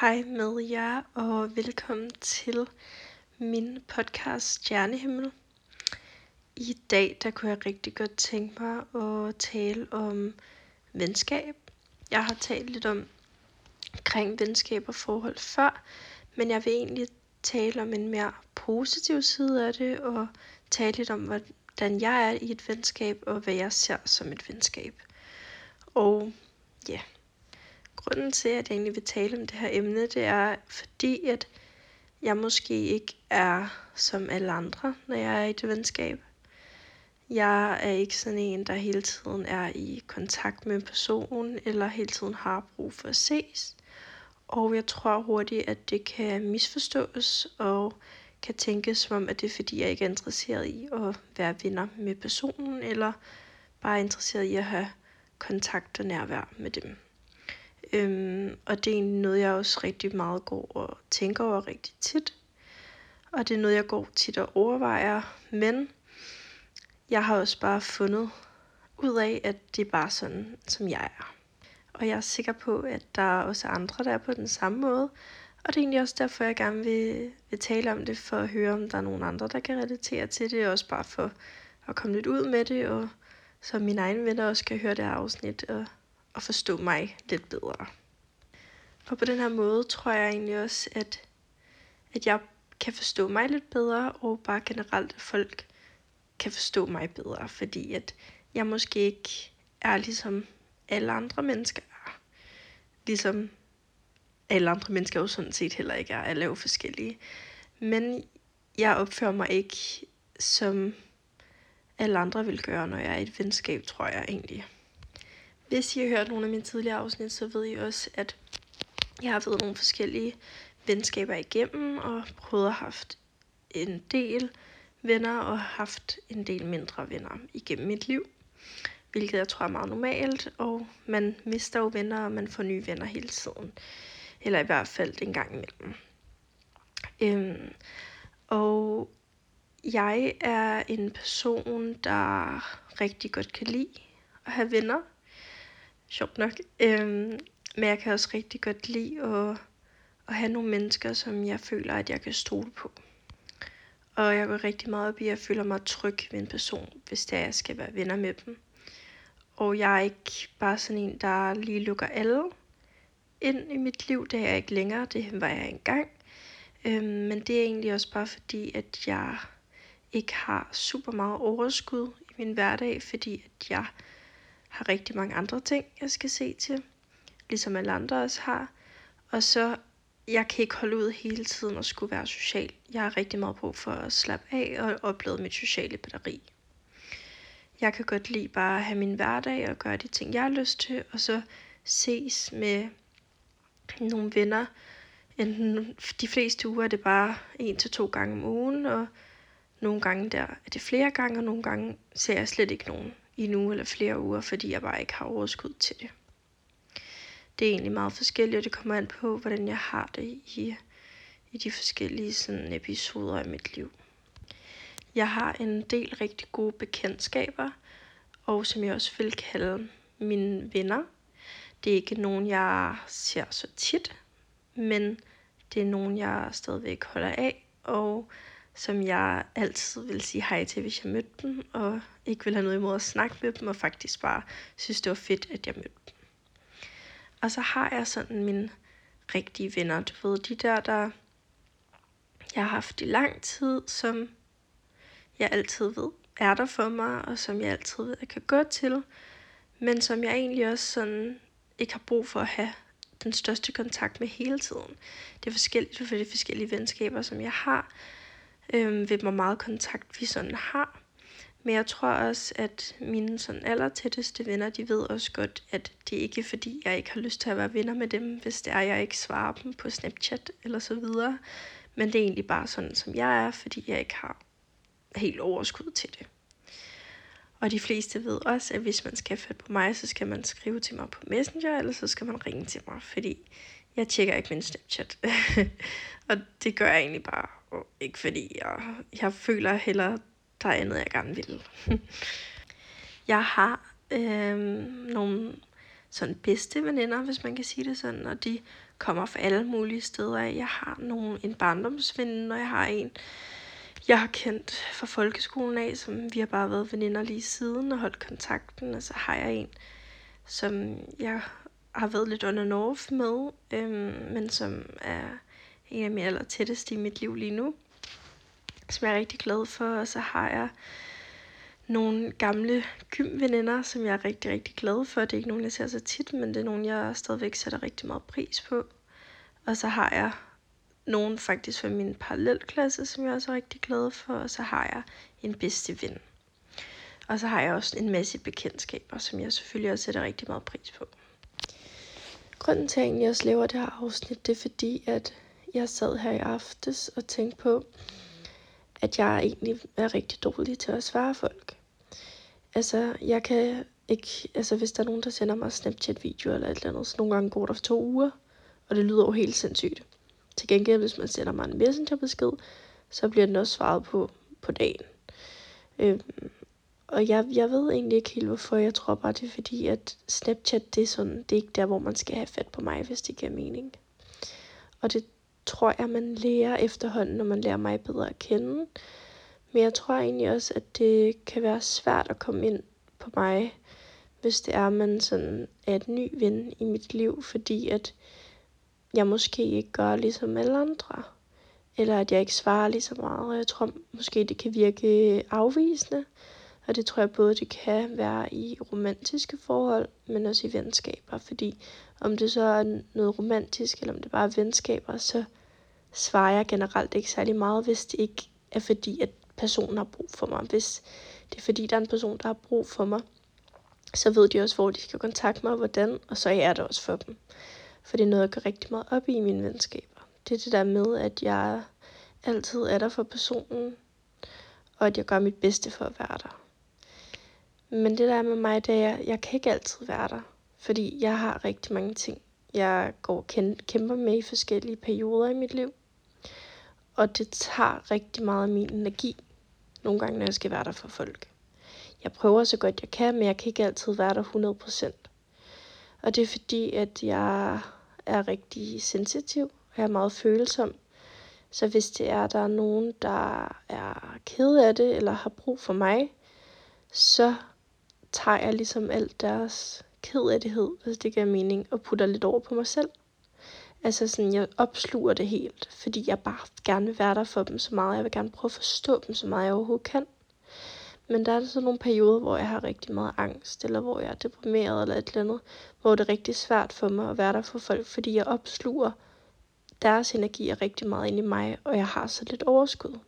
Hej med jer, og velkommen til min podcast Stjernehimmel. I dag der kunne jeg rigtig godt tænke mig at tale om venskab. Jeg har talt lidt om omkring venskab og forhold før, men jeg vil egentlig tale om en mere positiv side af det, og tale lidt om, hvordan jeg er i et venskab, og hvad jeg ser som et venskab. Og ja, yeah grunden til, at jeg egentlig vil tale om det her emne, det er fordi, at jeg måske ikke er som alle andre, når jeg er i det venskab. Jeg er ikke sådan en, der hele tiden er i kontakt med en person, eller hele tiden har brug for at ses. Og jeg tror hurtigt, at det kan misforstås, og kan tænkes som om, at det er fordi, jeg ikke er interesseret i at være venner med personen, eller bare interesseret i at have kontakt og nærvær med dem. Øhm, og det er egentlig noget, jeg også rigtig meget går og tænker over rigtig tit. Og det er noget, jeg går tit og overvejer. Men jeg har også bare fundet ud af, at det er bare sådan, som jeg er. Og jeg er sikker på, at der er også andre, der er på den samme måde. Og det er egentlig også derfor, jeg gerne vil, vil tale om det, for at høre, om der er nogen andre, der kan relatere til det. Også bare for at komme lidt ud med det, og så mine egne venner også kan høre det her afsnit, og at forstå mig lidt bedre. Og på den her måde tror jeg egentlig også, at, at jeg kan forstå mig lidt bedre, og bare generelt, at folk kan forstå mig bedre, fordi at jeg måske ikke er ligesom alle andre mennesker er. Ligesom alle andre mennesker jo sådan set heller ikke er. Alle er jo forskellige. Men jeg opfører mig ikke som alle andre vil gøre, når jeg er i et venskab, tror jeg egentlig. Hvis I har hørt nogle af mine tidligere afsnit, så ved I også, at jeg har været nogle forskellige venskaber igennem, og prøvet at have haft en del venner, og haft en del mindre venner igennem mit liv. Hvilket jeg tror er meget normalt, og man mister jo venner, og man får nye venner hele tiden. Eller i hvert fald en gang imellem. Øhm, og jeg er en person, der rigtig godt kan lide at have venner sjovt nok. Øhm, men jeg kan også rigtig godt lide at, at have nogle mennesker, som jeg føler, at jeg kan stole på. Og jeg går rigtig meget op i, at jeg føler mig tryg ved en person, hvis det er, jeg skal være venner med dem. Og jeg er ikke bare sådan en, der lige lukker alle ind i mit liv. Det er jeg ikke længere, det var jeg engang. Øhm, men det er egentlig også bare fordi, at jeg ikke har super meget overskud i min hverdag, fordi at jeg har rigtig mange andre ting, jeg skal se til, ligesom alle andre også har. Og så, jeg kan ikke holde ud hele tiden og skulle være social. Jeg har rigtig meget brug for at slappe af og opleve mit sociale batteri. Jeg kan godt lide bare at have min hverdag og gøre de ting, jeg har lyst til, og så ses med nogle venner. Enten de fleste uger er det bare en til to gange om ugen, og nogle gange der er det flere gange, og nogle gange ser jeg slet ikke nogen i en uge eller flere uger, fordi jeg bare ikke har overskud til det. Det er egentlig meget forskelligt, og det kommer an på, hvordan jeg har det i, i de forskellige sådan, episoder af mit liv. Jeg har en del rigtig gode bekendtskaber, og som jeg også vil kalde mine venner. Det er ikke nogen, jeg ser så tit, men det er nogen, jeg stadigvæk holder af, og som jeg altid vil sige hej til, hvis jeg mødte dem, og ikke vil have noget imod at snakke med dem, og faktisk bare synes, det var fedt, at jeg mødte dem. Og så har jeg sådan mine rigtige venner, du ved, de der, der jeg har haft i lang tid, som jeg altid ved er der for mig, og som jeg altid ved, jeg kan gå til, men som jeg egentlig også sådan ikke har brug for at have den største kontakt med hele tiden. Det er forskelligt for de forskellige venskaber, som jeg har, øh, ved hvor meget kontakt vi sådan har. Men jeg tror også, at mine sådan aller tætteste venner, de ved også godt, at det ikke er fordi, jeg ikke har lyst til at være venner med dem, hvis det er, jeg ikke svarer dem på Snapchat eller så videre. Men det er egentlig bare sådan, som jeg er, fordi jeg ikke har helt overskud til det. Og de fleste ved også, at hvis man skal have på mig, så skal man skrive til mig på Messenger, eller så skal man ringe til mig, fordi jeg tjekker ikke min Snapchat. og det gør jeg egentlig bare ikke fordi jeg, jeg føler heller, der er andet, jeg gerne vil. jeg har øh, nogle sådan bedste veninder, hvis man kan sige det sådan, og de kommer fra alle mulige steder. Jeg har nogle, en barndomsveninde, og jeg har en, jeg har kendt fra folkeskolen af, som vi har bare været veninder lige siden og holdt kontakten. Og så har jeg en, som jeg har været lidt under North med, øhm, men som er en af mine aller tætteste i mit liv lige nu, som jeg er rigtig glad for. Og så har jeg nogle gamle gymveninder, som jeg er rigtig, rigtig glad for. Det er ikke nogen, jeg ser så tit, men det er nogen, jeg stadigvæk sætter rigtig meget pris på. Og så har jeg nogen faktisk fra min parallelklasse, som jeg også er rigtig glad for. Og så har jeg en bedste ven. Og så har jeg også en masse bekendtskaber, som jeg selvfølgelig også sætter rigtig meget pris på. Grunden til, at jeg egentlig også laver det her afsnit, det er fordi, at jeg sad her i aftes og tænkte på, at jeg egentlig er rigtig dårlig til at svare folk. Altså, jeg kan ikke, altså hvis der er nogen, der sender mig Snapchat-video eller et eller andet, så nogle gange går der for to uger, og det lyder jo helt sindssygt. Til gengæld, hvis man sender mig en messengerbesked, så bliver den også svaret på på dagen. Øhm, og jeg, jeg ved egentlig ikke helt, hvorfor. Jeg tror bare, det er fordi, at Snapchat, det er, sådan, det er ikke der, hvor man skal have fat på mig, hvis det giver mening. Og det tror jeg, man lærer efterhånden, når man lærer mig bedre at kende. Men jeg tror egentlig også, at det kan være svært at komme ind på mig, hvis det er, at man sådan er et ny ven i mit liv, fordi at jeg måske ikke gør ligesom alle andre. Eller at jeg ikke svarer lige så meget. Og jeg tror måske, det kan virke afvisende. Og det tror jeg både, det kan være i romantiske forhold, men også i venskaber. Fordi om det så er noget romantisk, eller om det bare er venskaber, så svarer jeg generelt ikke særlig meget, hvis det ikke er fordi, at personen har brug for mig. Hvis det er fordi, der er en person, der har brug for mig, så ved de også, hvor de skal kontakte mig og hvordan, og så er det også for dem. For det er noget, jeg går rigtig meget op i mine venskaber. Det er det der med, at jeg altid er der for personen, og at jeg gør mit bedste for at være der. Men det der med mig, det er, jeg, jeg kan ikke altid være der, fordi jeg har rigtig mange ting, jeg går og kæmper med i forskellige perioder i mit liv. Og det tager rigtig meget af min energi, nogle gange, når jeg skal være der for folk. Jeg prøver så godt jeg kan, men jeg kan ikke altid være der 100%. Og det er fordi, at jeg er rigtig sensitiv, og jeg er meget følsom. Så hvis det er, at der er nogen, der er ked af det, eller har brug for mig, så tager jeg ligesom alt deres kedelighed, hvis det giver mening, og putter lidt over på mig selv. Altså sådan, jeg opsluger det helt, fordi jeg bare gerne vil være der for dem så meget. Jeg vil gerne prøve at forstå dem så meget, jeg overhovedet kan. Men der er sådan nogle perioder, hvor jeg har rigtig meget angst, eller hvor jeg er deprimeret, eller et eller andet, hvor det er rigtig svært for mig at være der for folk, fordi jeg opsluger deres energi er rigtig meget ind i mig, og jeg har så lidt overskud.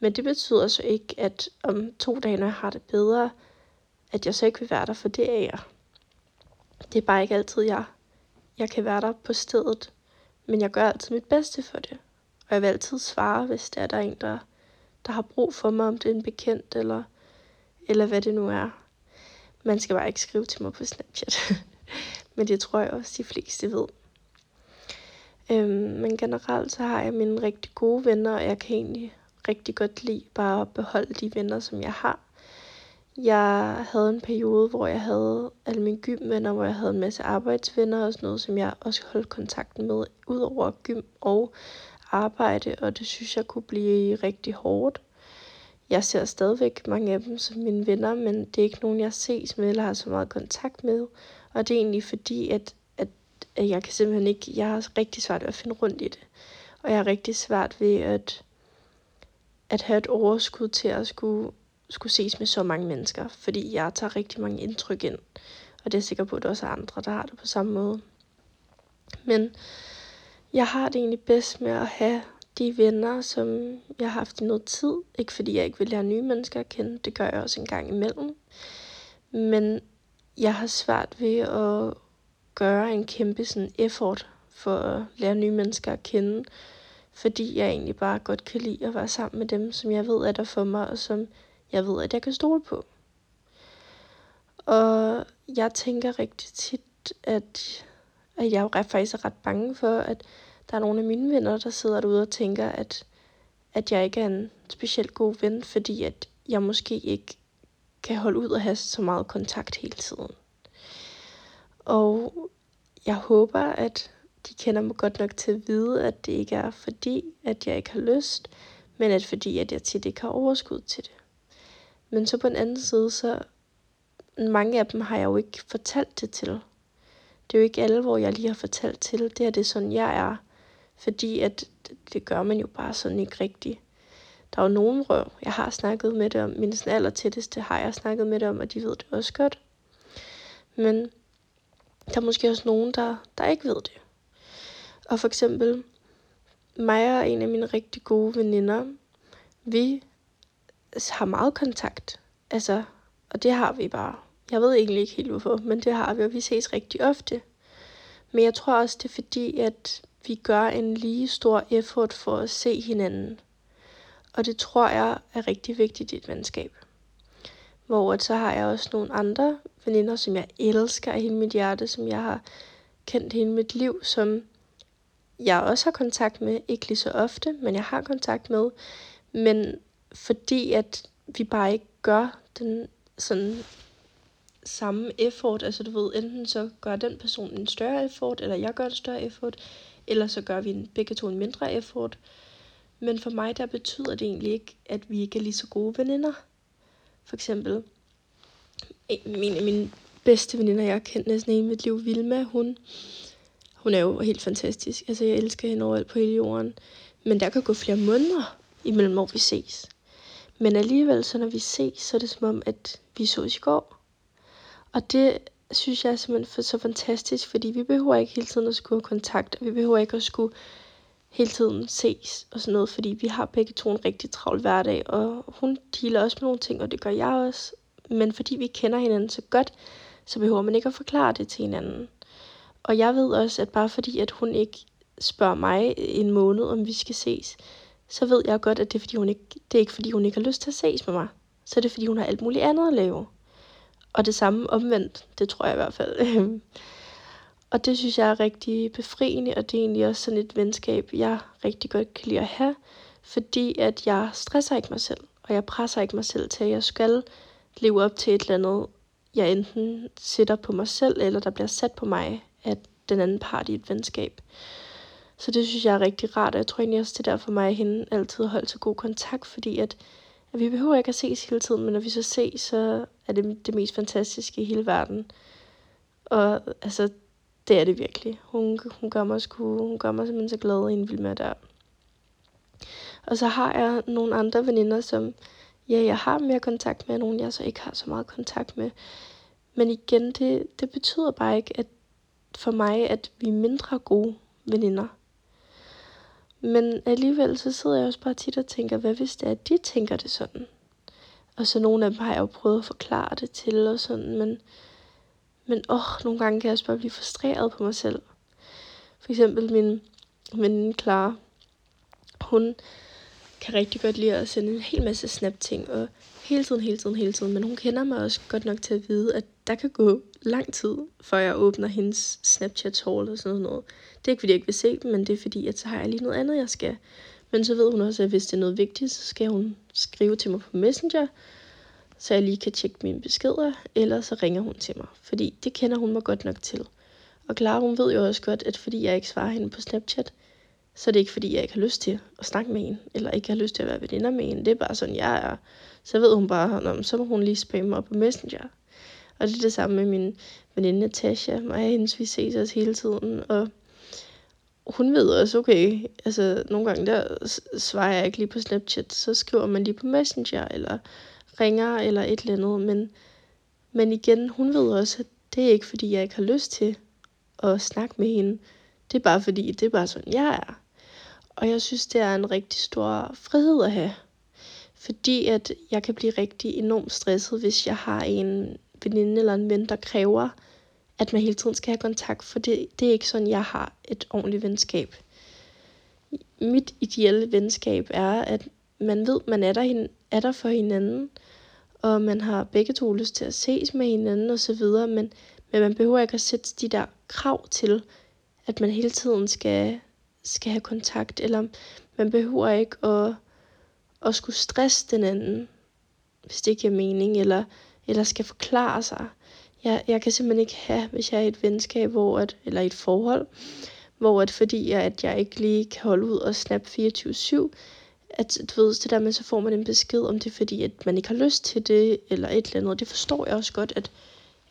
Men det betyder så ikke, at om to dage, når jeg har det bedre, at jeg så ikke vil være der, for det er jeg. Det er bare ikke altid, jeg, jeg kan være der på stedet. Men jeg gør altid mit bedste for det. Og jeg vil altid svare, hvis der er der en, der, der har brug for mig, om det er en bekendt, eller, eller hvad det nu er. Man skal bare ikke skrive til mig på Snapchat. men det tror jeg også, de fleste ved. Øhm, men generelt så har jeg mine rigtig gode venner, og jeg kan egentlig rigtig godt lide bare at beholde de venner, som jeg har. Jeg havde en periode, hvor jeg havde alle mine gymvenner, hvor jeg havde en masse arbejdsvenner og sådan noget, som jeg også holdt kontakten med, ud over gym og arbejde, og det synes jeg kunne blive rigtig hårdt. Jeg ser stadigvæk mange af dem som mine venner, men det er ikke nogen, jeg ses med eller har så meget kontakt med. Og det er egentlig fordi, at, at, at jeg kan simpelthen ikke, jeg har rigtig svært ved at finde rundt i det. Og jeg har rigtig svært ved at, at have et overskud til at skulle skulle ses med så mange mennesker, fordi jeg tager rigtig mange indtryk ind. Og det er sikker på, at der også er andre, der har det på samme måde. Men jeg har det egentlig bedst med at have de venner, som jeg har haft i noget tid. Ikke fordi jeg ikke vil lære nye mennesker at kende, det gør jeg også en gang imellem. Men jeg har svært ved at gøre en kæmpe sådan effort for at lære nye mennesker at kende. Fordi jeg egentlig bare godt kan lide at være sammen med dem, som jeg ved er der for mig, og som jeg ved, at jeg kan stole på. Og jeg tænker rigtig tit, at, at jeg er faktisk er ret bange for, at der er nogle af mine venner, der sidder derude og tænker, at, at jeg ikke er en specielt god ven, fordi at jeg måske ikke kan holde ud og have så meget kontakt hele tiden. Og jeg håber, at de kender mig godt nok til at vide, at det ikke er fordi, at jeg ikke har lyst, men at fordi, at jeg tit ikke har overskud til det. Men så på den anden side, så mange af dem har jeg jo ikke fortalt det til. Det er jo ikke alle, hvor jeg lige har fortalt til. Det er det sådan, jeg er. Fordi at det gør man jo bare sådan ikke rigtigt. Der er jo nogen røv, jeg har snakket med det om. Min sådan aller tætteste har jeg snakket med det om, og de ved det også godt. Men der er måske også nogen, der, der ikke ved det. Og for eksempel, mig og en af mine rigtig gode veninder, vi har meget kontakt. Altså, og det har vi bare. Jeg ved egentlig ikke helt hvorfor, men det har vi, og vi ses rigtig ofte. Men jeg tror også, det er fordi, at vi gør en lige stor effort for at se hinanden. Og det tror jeg er rigtig vigtigt i et venskab. Hvor at så har jeg også nogle andre veninder, som jeg elsker af hele mit hjerte, som jeg har kendt hele mit liv, som jeg også har kontakt med, ikke lige så ofte, men jeg har kontakt med. Men fordi at vi bare ikke gør den sådan samme effort, altså du ved, enten så gør den person en større effort, eller jeg gør en større effort, eller så gør vi en, begge to en mindre effort. Men for mig der betyder det egentlig ikke, at vi ikke er lige så gode veninder. For eksempel, en af mine bedste veninder, jeg har kendt næsten hele mit liv, Vilma, hun, hun er jo helt fantastisk. Altså, jeg elsker hende overalt på hele jorden. Men der kan gå flere måneder imellem, hvor vi ses. Men alligevel, så når vi ses, så er det som om, at vi sås i går. Og det synes jeg er simpelthen så fantastisk, fordi vi behøver ikke hele tiden at skulle have kontakt, og vi behøver ikke at skulle hele tiden ses og sådan noget, fordi vi har begge to en rigtig travl hverdag, og hun dealer også med nogle ting, og det gør jeg også. Men fordi vi kender hinanden så godt, så behøver man ikke at forklare det til hinanden. Og jeg ved også, at bare fordi, at hun ikke spørger mig en måned, om vi skal ses, så ved jeg godt, at det er, fordi hun ikke, det er ikke fordi, hun ikke har lyst til at ses med mig. Så er det, fordi hun har alt muligt andet at lave. Og det samme omvendt, det tror jeg i hvert fald. og det synes jeg er rigtig befriende, og det er egentlig også sådan et venskab, jeg rigtig godt kan lide at have, fordi at jeg stresser ikke mig selv, og jeg presser ikke mig selv til, at jeg skal leve op til et eller andet, jeg enten sætter på mig selv, eller der bliver sat på mig af den anden part i et venskab. Så det synes jeg er rigtig rart, og jeg tror egentlig også, det er derfor mig og hende altid holdt så god kontakt, fordi at, at vi behøver ikke at ses hele tiden, men når vi så ses, så er det det mest fantastiske i hele verden. Og altså, det er det virkelig. Hun, hun, gør, mig sku, hun gør mig simpelthen så glad og en vild med der. Og så har jeg nogle andre veninder, som ja, jeg har mere kontakt med, og nogle jeg så ikke har så meget kontakt med. Men igen, det, det betyder bare ikke, at for mig, at vi er mindre gode veninder. Men alligevel så sidder jeg også bare tit og tænker, hvad hvis det er, at de tænker det sådan? Og så nogle af dem har jeg jo prøvet at forklare det til og sådan, men, men åh, nogle gange kan jeg også bare blive frustreret på mig selv. For eksempel min veninde Clara, hun kan rigtig godt lide at sende en hel masse snap-ting, og hele tiden, hele tiden, hele tiden. Men hun kender mig også godt nok til at vide, at der kan gå lang tid, før jeg åbner hendes Snapchat haul og sådan noget. Det er ikke, fordi jeg ikke vil se dem, men det er fordi, at så har jeg lige noget andet, jeg skal. Men så ved hun også, at hvis det er noget vigtigt, så skal hun skrive til mig på Messenger, så jeg lige kan tjekke mine beskeder, eller så ringer hun til mig, fordi det kender hun mig godt nok til. Og Clara, hun ved jo også godt, at fordi jeg ikke svarer hende på Snapchat, så er det ikke fordi, jeg ikke har lyst til at snakke med hende, eller ikke har lyst til at være veninder med hende. Det er bare sådan, jeg er. Så ved hun bare, så må hun lige spamme mig på Messenger. Og det er det samme med min veninde Natasha. Mig og hendes, vi ses også hele tiden. Og hun ved også, okay, altså nogle gange der svarer jeg ikke lige på Snapchat, så skriver man lige på Messenger, eller ringer, eller et eller andet. Men, men igen, hun ved også, at det er ikke fordi, jeg ikke har lyst til at snakke med hende. Det er bare fordi, det er bare sådan, jeg er. Og jeg synes, det er en rigtig stor frihed at have. Fordi at jeg kan blive rigtig enormt stresset, hvis jeg har en veninde eller en ven, der kræver, at man hele tiden skal have kontakt. For det, det er ikke sådan, jeg har et ordentligt venskab. Mit ideelle venskab er, at man ved, man er der, er der for hinanden, og man har begge to lyst til at ses med hinanden og så videre, men, men man behøver ikke at sætte de der krav til, at man hele tiden skal, skal have kontakt, eller man behøver ikke at, at skulle stresse den anden, hvis det ikke giver mening, eller, eller skal forklare sig. Jeg, jeg kan simpelthen ikke have, hvis jeg er i et venskab, hvor at, eller i et forhold, hvor at fordi at jeg ikke lige kan holde ud og snap 24-7, at du ved, det der med, så får man en besked, om det fordi, at man ikke har lyst til det, eller et eller andet. Det forstår jeg også godt, at,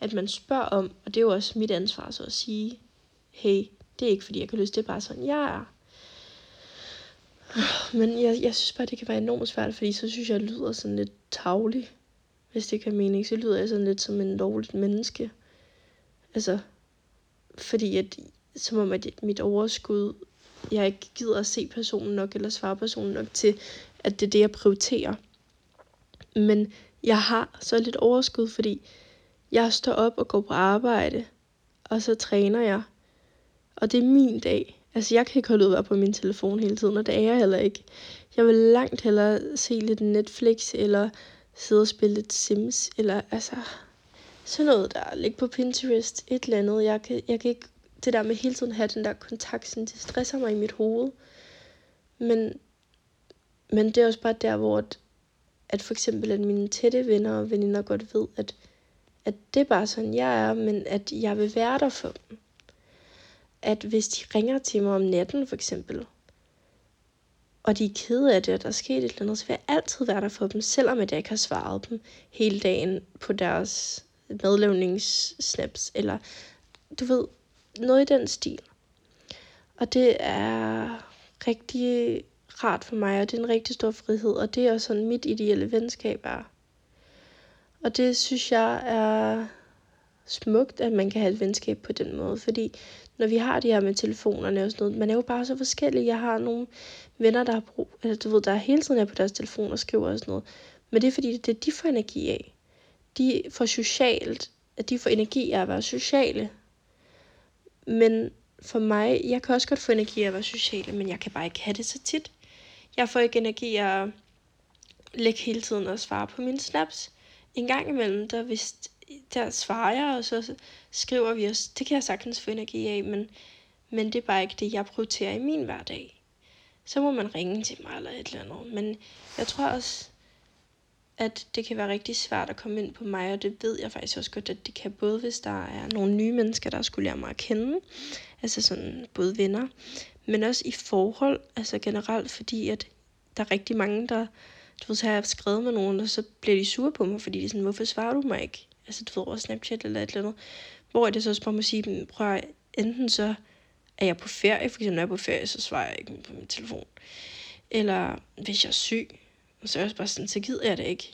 at man spørger om, og det er jo også mit ansvar så at sige, hey, det er ikke fordi, jeg kan lyst, det er bare sådan, jeg er. Men jeg, jeg synes bare, det kan være enormt svært, fordi så synes jeg, jeg lyder sådan lidt tavlig, hvis det kan mening. Så lyder jeg sådan lidt som en dårligt menneske. Altså, fordi at, som om at mit overskud, jeg ikke gider at se personen nok, eller svare personen nok til, at det er det, jeg prioriterer. Men jeg har så lidt overskud, fordi jeg står op og går på arbejde, og så træner jeg. Og det er min dag. Altså, jeg kan ikke holde ud at være på min telefon hele tiden, og det er jeg heller ikke. Jeg vil langt hellere se lidt Netflix, eller sidde og spille lidt Sims, eller altså, sådan noget der. Ligge på Pinterest, et eller andet. Jeg kan, jeg kan ikke, det der med hele tiden have den der kontakt, sådan, det stresser mig i mit hoved. Men, men det er også bare der, hvor at, at for eksempel, at mine tætte venner og veninder godt ved, at, at det er bare sådan, jeg er, men at jeg vil være der for dem at hvis de ringer til mig om natten for eksempel, og de er kede af det, og der er sket et eller andet, så vil jeg altid være der for dem, selvom jeg ikke har svaret dem hele dagen på deres medlevningssnaps, eller du ved, noget i den stil. Og det er rigtig rart for mig, og det er en rigtig stor frihed, og det er også sådan mit ideelle venskab er. Og det synes jeg er smukt, at man kan have et venskab på den måde, fordi når vi har det her med telefonerne og sådan noget, man er jo bare så forskellig. Jeg har nogle venner, der har brug, altså du ved, der hele tiden er på deres telefon og skriver og sådan noget. Men det er fordi, det er de får energi af. De får socialt, at de får energi af at være sociale. Men for mig, jeg kan også godt få energi af at være sociale, men jeg kan bare ikke have det så tit. Jeg får ikke energi af at lægge hele tiden og svare på mine snaps. En gang imellem, der hvis der svarer jeg, og så skriver vi os. Det kan jeg sagtens få energi af, men, men det er bare ikke det, jeg prioriterer i min hverdag. Så må man ringe til mig eller et eller andet. Men jeg tror også, at det kan være rigtig svært at komme ind på mig, og det ved jeg faktisk også godt, at det kan både, hvis der er nogle nye mennesker, der skulle lære mig at kende, altså sådan både venner, men også i forhold, altså generelt, fordi at der er rigtig mange, der, du ved, så har jeg skrevet med nogen, og så bliver de sure på mig, fordi de er sådan, hvorfor svarer du mig ikke? Altså du ved, over Snapchat eller et eller andet, hvor det så også bare må sige, prøv at, enten så er jeg på ferie, for eksempel når jeg er på ferie, så svarer jeg ikke på min telefon. Eller hvis jeg er syg, så er jeg også bare sådan, så gider jeg det ikke.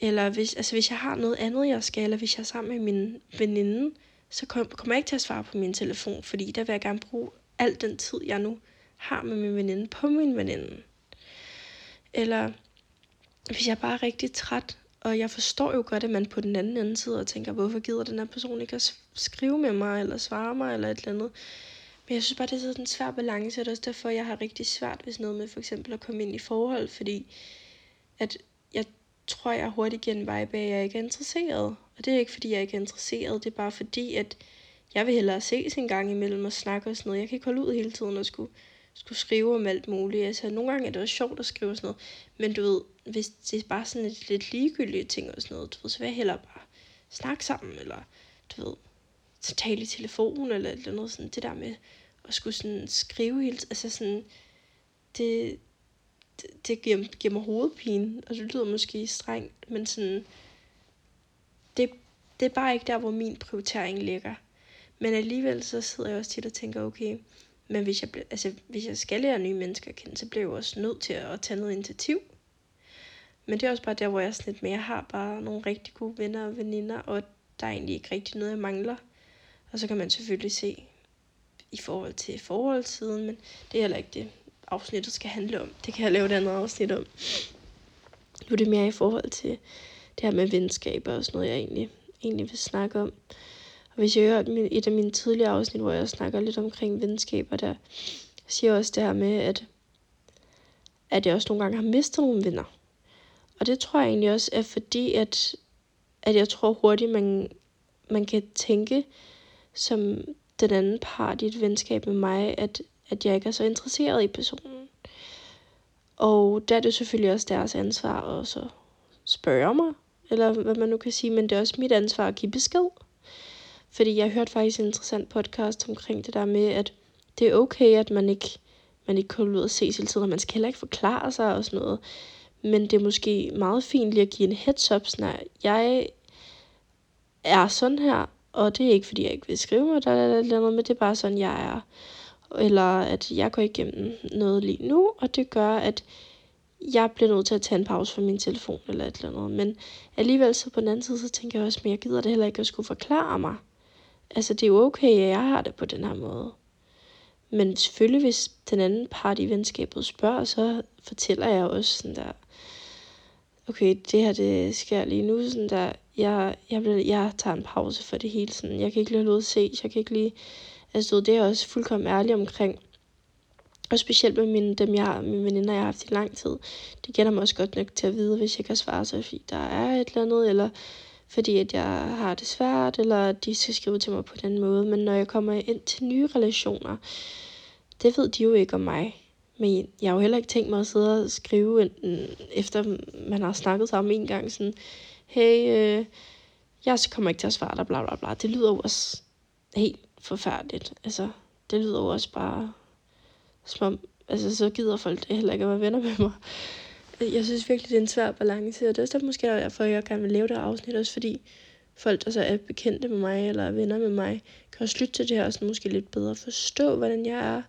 Eller hvis, altså hvis jeg har noget andet, jeg skal, eller hvis jeg er sammen med min veninde, så kommer jeg ikke til at svare på min telefon, fordi der vil jeg gerne bruge al den tid, jeg nu har med min veninde, på min veninde. Eller hvis jeg er bare rigtig træt, og jeg forstår jo godt, at man på den anden ende sidder og tænker, hvorfor gider den her person ikke at skrive med mig, eller svare mig, eller et eller andet. Men jeg synes bare, det er sådan en svær balance, og det er også derfor, jeg har rigtig svært hvis noget med for eksempel at komme ind i forhold, fordi at jeg tror, jeg hurtigt igen vibe at jeg ikke er interesseret. Og det er ikke, fordi jeg ikke er interesseret, det er bare fordi, at jeg vil hellere ses en gang imellem og snakke og sådan noget. Jeg kan ikke holde ud hele tiden og skulle, skulle skrive om alt muligt. Altså, nogle gange er det også sjovt at skrive sådan noget, men du ved, hvis det er bare sådan lidt, lidt ligegyldige ting og sådan noget, du ved, så vil jeg hellere bare snakke sammen, eller du ved, så tale i telefon, eller eller noget sådan, det der med at skulle sådan skrive helt, altså sådan, det, det, det giver, giver mig hovedpine, og det lyder måske strengt, men sådan, det, det er bare ikke der, hvor min prioritering ligger. Men alligevel så sidder jeg også tit og tænker, okay, men hvis jeg, altså, hvis jeg skal lære nye mennesker at kende, så bliver jeg jo også nødt til at tage noget initiativ. Men det er også bare der, hvor jeg er sådan lidt mere. Jeg har bare nogle rigtig gode venner og veninder, og der er egentlig ikke rigtig noget, jeg mangler. Og så kan man selvfølgelig se i forhold til forholdssiden, men det er heller ikke det, afsnittet skal handle om. Det kan jeg lave et andet afsnit om. Nu er det mere i forhold til det her med venskaber og sådan noget, jeg egentlig, egentlig vil snakke om. Og hvis jeg hører et af mine tidligere afsnit, hvor jeg snakker lidt omkring venskaber, der siger jeg også det her med, at, at jeg også nogle gange har mistet nogle venner. Og det tror jeg egentlig også er fordi, at, at jeg tror hurtigt, man, man kan tænke som den anden part i et venskab med mig, at, at jeg ikke er så interesseret i personen. Og der er det selvfølgelig også deres ansvar at så spørge mig, eller hvad man nu kan sige, men det er også mit ansvar at give besked. Fordi jeg hørte faktisk en interessant podcast omkring det der med, at det er okay, at man ikke, man ikke kan ud og ses hele tiden, og man skal heller ikke forklare sig og sådan noget. Men det er måske meget fint lige at give en heads up, sådan jeg er sådan her, og det er ikke fordi, jeg ikke vil skrive mig, der eller noget, men det er bare sådan, jeg er. Eller at jeg går igennem noget lige nu, og det gør, at jeg bliver nødt til at tage en pause fra min telefon eller et eller andet. Men alligevel så på den anden side, så tænker jeg også, at jeg gider det heller ikke at skulle forklare mig. Altså det er jo okay, at jeg har det på den her måde. Men selvfølgelig, hvis den anden part i venskabet spørger, så fortæller jeg også sådan der, okay, det her, det sker lige nu, sådan der, jeg, jeg, bliver, jeg tager en pause for det hele, sådan, jeg kan ikke lade noget se, jeg kan ikke lige, altså det er jeg også fuldkommen ærlig omkring. Og specielt med mine, dem, jeg mine veninder, jeg har haft i lang tid. Det gælder mig også godt nok til at vide, hvis jeg kan svare sig, fordi der er et eller andet, eller fordi at jeg har det svært, eller at de skal skrive til mig på den måde. Men når jeg kommer ind til nye relationer, det ved de jo ikke om mig. Men jeg har jo heller ikke tænkt mig at sidde og skrive, enten, efter man har snakket sammen en gang, sådan, hey, øh, jeg kommer ikke til at svare dig, bla bla bla. Det lyder jo også helt forfærdeligt. Altså, det lyder jo også bare som om, altså så gider folk det heller ikke at være venner med mig. Jeg synes virkelig, det er en svær balance, og det er også måske derfor, jeg gerne vil lave det afsnit, også fordi folk, der så er bekendte med mig, eller er venner med mig, kan også lytte til det her, og sådan måske lidt bedre forstå, hvordan jeg er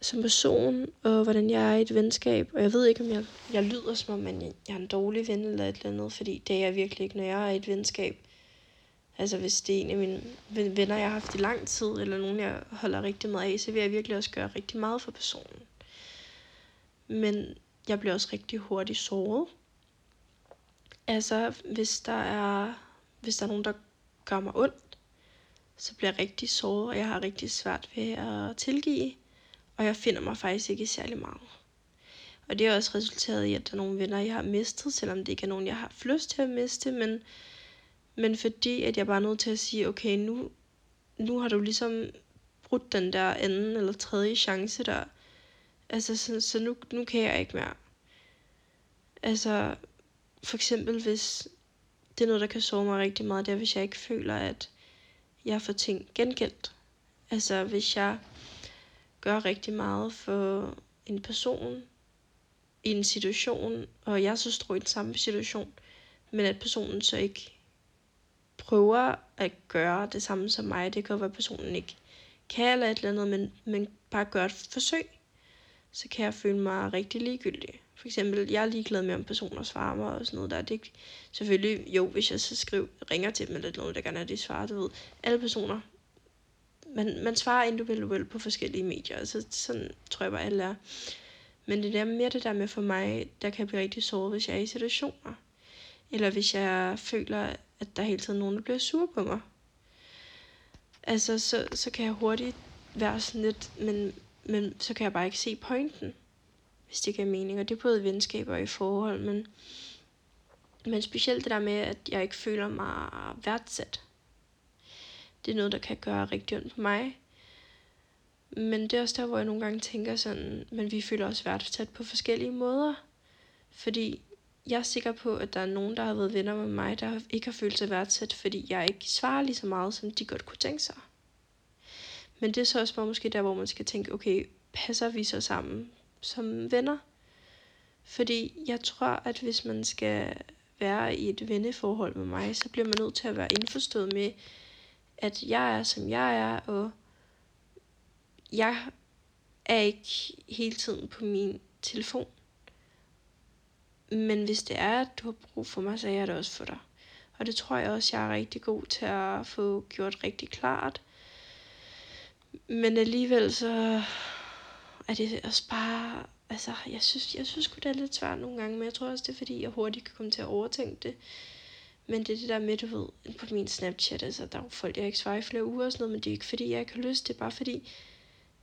som person, og hvordan jeg er i et venskab. Og jeg ved ikke, om jeg, jeg lyder som om, jeg, jeg er en dårlig ven eller et eller andet, fordi det er jeg virkelig ikke, når jeg er i et venskab. Altså hvis det er en af mine venner, jeg har haft i lang tid, eller nogen, jeg holder rigtig meget af, så vil jeg virkelig også gøre rigtig meget for personen. Men jeg bliver også rigtig hurtigt såret. Altså, hvis der er, hvis der er nogen, der gør mig ondt, så bliver jeg rigtig såret, og jeg har rigtig svært ved at tilgive. Og jeg finder mig faktisk ikke særlig meget. Og det har også resulteret i, at der er nogle venner, jeg har mistet, selvom det ikke er nogen, jeg har haft lyst til at miste, men men fordi, at jeg bare er nødt til at sige, okay, nu, nu har du ligesom brudt den der anden eller tredje chance der. Altså, så, så nu, nu kan jeg ikke mere. Altså, for eksempel hvis det er noget, der kan sove mig rigtig meget, det er, hvis jeg ikke føler, at jeg får ting gengældt. Altså, hvis jeg gør rigtig meget for en person i en situation, og jeg så står i den samme situation, men at personen så ikke prøver at gøre det samme som mig. Det kan være, at personen ikke kan eller et eller andet, men, men bare gør et forsøg. Så kan jeg føle mig rigtig ligegyldig. For eksempel, jeg er ligeglad med, om personer svarer mig og sådan noget der. Det er selvfølgelig, jo, hvis jeg så skriver, ringer til dem eller noget, der gerne er, de svarer, du ved. Alle personer, man, man svarer individuelt på forskellige medier. Altså, sådan tror jeg bare, alle er. Men det der mere det der med for mig, der kan jeg blive rigtig såret, hvis jeg er i situationer. Eller hvis jeg føler, at der hele tiden nogen, der bliver sur på mig. Altså, så, så kan jeg hurtigt være sådan lidt, men, men så kan jeg bare ikke se pointen, hvis det giver mening. Og det er både venskaber og i forhold, men, men specielt det der med, at jeg ikke føler mig værdsat. Det er noget, der kan gøre rigtig ondt på mig. Men det er også der, hvor jeg nogle gange tænker sådan, men vi føler os værdsat på forskellige måder. Fordi jeg er sikker på, at der er nogen, der har været venner med mig, der ikke har følt sig værdsat, fordi jeg ikke svarer lige så meget, som de godt kunne tænke sig. Men det er så også bare måske der, hvor man skal tænke, okay, passer vi så sammen som venner? Fordi jeg tror, at hvis man skal være i et venneforhold med mig, så bliver man nødt til at være indforstået med, at jeg er, som jeg er, og jeg er ikke hele tiden på min telefon. Men hvis det er, at du har brug for mig, så er jeg det også for dig. Og det tror jeg også, jeg er rigtig god til at få gjort rigtig klart. Men alligevel så er det også bare, altså jeg synes, jeg synes det er lidt svært nogle gange, men jeg tror også det er fordi, jeg hurtigt kan komme til at overtænke det. Men det er det der med, du ved, på min Snapchat, altså der er jo folk, jeg ikke svarer i flere uger og sådan noget, men det er ikke fordi, jeg ikke har lyst, det er bare fordi,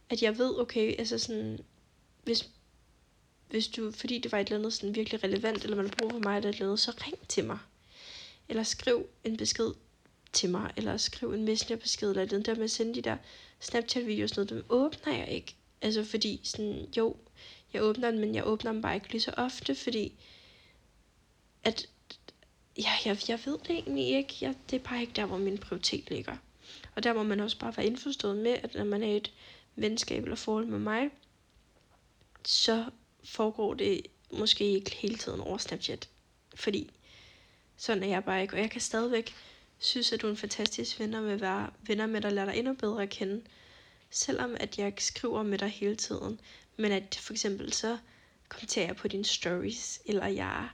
at jeg ved, okay, altså sådan, hvis hvis du, fordi det var et eller andet sådan virkelig relevant, eller man har brug for mig eller et eller andet, så ring til mig. Eller skriv en besked til mig, eller skriv en messengerbesked, eller den der med at sende de der Snapchat-videoer, sådan noget, dem åbner jeg ikke. Altså fordi sådan, jo, jeg åbner den, men jeg åbner dem bare ikke lige så ofte, fordi at, ja, jeg, jeg ved det egentlig ikke. Jeg, det er bare ikke der, hvor min prioritet ligger. Og der må man også bare være indforstået med, at når man er i et venskab eller forhold med mig, så foregår det måske ikke hele tiden over Snapchat. Fordi sådan er jeg bare ikke. Og jeg kan stadigvæk synes, at du er en fantastisk venner med, være venner med dig, lader dig endnu bedre at kende. Selvom at jeg skriver med dig hele tiden. Men at for eksempel så kommenterer jeg på dine stories, eller jeg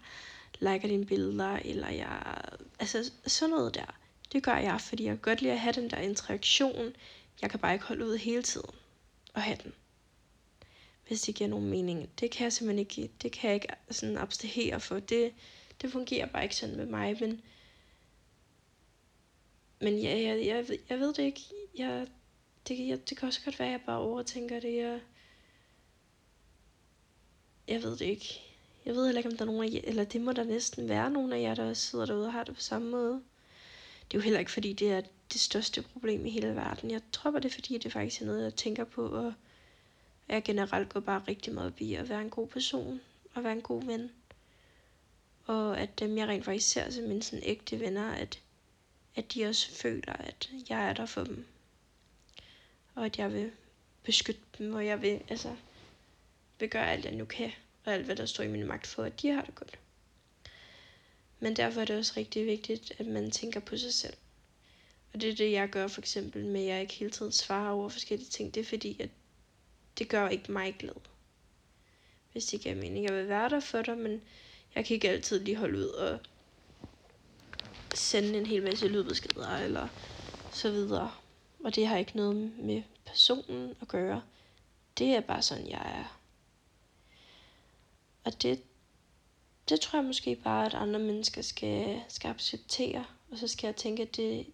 liker dine billeder, eller jeg... Altså sådan noget der. Det gør jeg, fordi jeg godt lide at have den der interaktion. Jeg kan bare ikke holde ud hele tiden og have den. Hvis det giver nogen mening. Det kan jeg simpelthen ikke, det kan jeg ikke sådan abstrahere for. Det, det fungerer bare ikke sådan med mig, men, men ja, jeg, jeg, jeg ved det ikke. Jeg, det, jeg, det kan også godt være, at jeg bare overtænker det. Jeg, jeg ved det ikke. Jeg ved heller ikke, om der er nogen af jer, eller det må der næsten være nogen af jer, der sidder derude og har det på samme måde. Det er jo heller ikke, fordi det er det største problem i hele verden. Jeg tror bare, det er, fordi det faktisk er noget, jeg tænker på, og jeg generelt går bare rigtig meget op i at være en god person, og være en god ven. Og at dem, jeg rent faktisk ser som mine sådan ægte venner, at, at de også føler, at jeg er der for dem. Og at jeg vil beskytte dem, og jeg vil, altså, vil gøre alt, jeg nu kan, og alt, hvad der står i min magt for, at de har det godt. Men derfor er det også rigtig vigtigt, at man tænker på sig selv. Og det er det, jeg gør for eksempel med, at jeg ikke hele tiden svarer over forskellige ting. Det er fordi, at det gør ikke mig glad. Hvis det giver mening. Jeg vil være der for dig, men jeg kan ikke altid lige holde ud og sende en hel masse lydbeskeder eller så videre. Og det har ikke noget med personen at gøre. Det er bare sådan, jeg er. Og det, det tror jeg måske bare, at andre mennesker skal, skal acceptere. Og så skal jeg tænke, at det,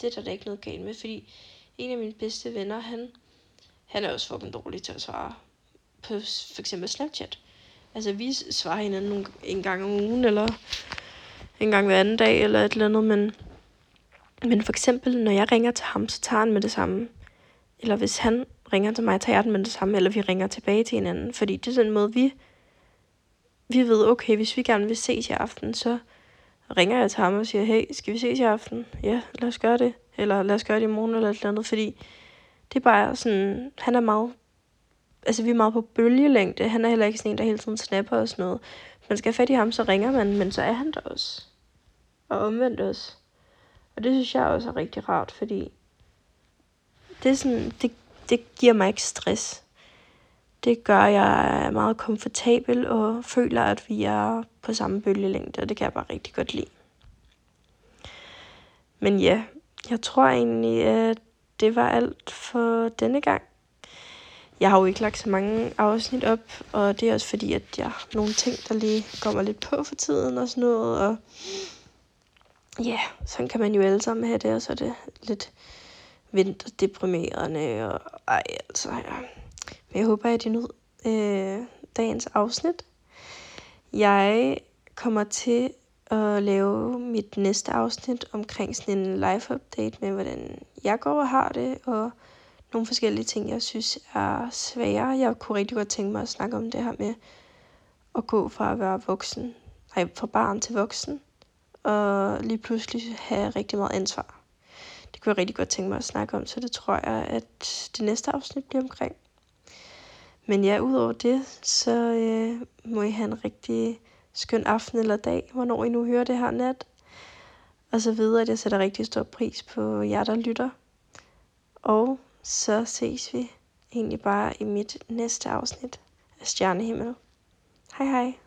det er der, der ikke noget galt med. Fordi en af mine bedste venner, han, han er også fucking dårlig til at svare på for eksempel Snapchat. Altså vi svarer hinanden en gang om ugen, eller en gang hver anden dag, eller et eller andet, men, men for eksempel, når jeg ringer til ham, så tager han med det samme. Eller hvis han ringer til mig, tager jeg den med det samme, eller vi ringer tilbage til hinanden. Fordi det er den måde, vi, vi ved, okay, hvis vi gerne vil ses i aften, så ringer jeg til ham og siger, hey, skal vi ses i aften? Ja, lad os gøre det. Eller lad os gøre det i morgen, eller et eller andet, fordi det er bare sådan, han er meget, altså vi er meget på bølgelængde. Han er heller ikke sådan en, der hele tiden snapper og sådan noget. Man skal have fat i ham, så ringer man, men så er han der også. Og omvendt også. Og det synes jeg også er rigtig rart, fordi det, er sådan, det, det giver mig ikke stress. Det gør, at jeg er meget komfortabel og føler, at vi er på samme bølgelængde, og det kan jeg bare rigtig godt lide. Men ja, jeg tror egentlig, at det var alt for denne gang. Jeg har jo ikke lagt så mange afsnit op, og det er også fordi, at jeg har nogle ting, der lige kommer lidt på for tiden og sådan noget. Og ja, yeah, sådan kan man jo alle sammen have det, og så er det lidt vinterdeprimerende. Og ej, altså, ja. Men jeg håber, at I nød øh, dagens afsnit. Jeg kommer til at lave mit næste afsnit omkring sådan en live update med, hvordan jeg går og har det, og nogle forskellige ting, jeg synes er svære. Jeg kunne rigtig godt tænke mig at snakke om det her med at gå fra at være voksen, nej, fra barn til voksen, og lige pludselig have rigtig meget ansvar. Det kunne jeg rigtig godt tænke mig at snakke om, så det tror jeg, at det næste afsnit bliver omkring. Men ja, udover det, så øh, må I have en rigtig skøn aften eller dag, hvornår I nu hører det her nat. Og så videre, at jeg sætter rigtig stor pris på jer, der lytter. Og så ses vi egentlig bare i mit næste afsnit af Stjernehimmel. Hej hej.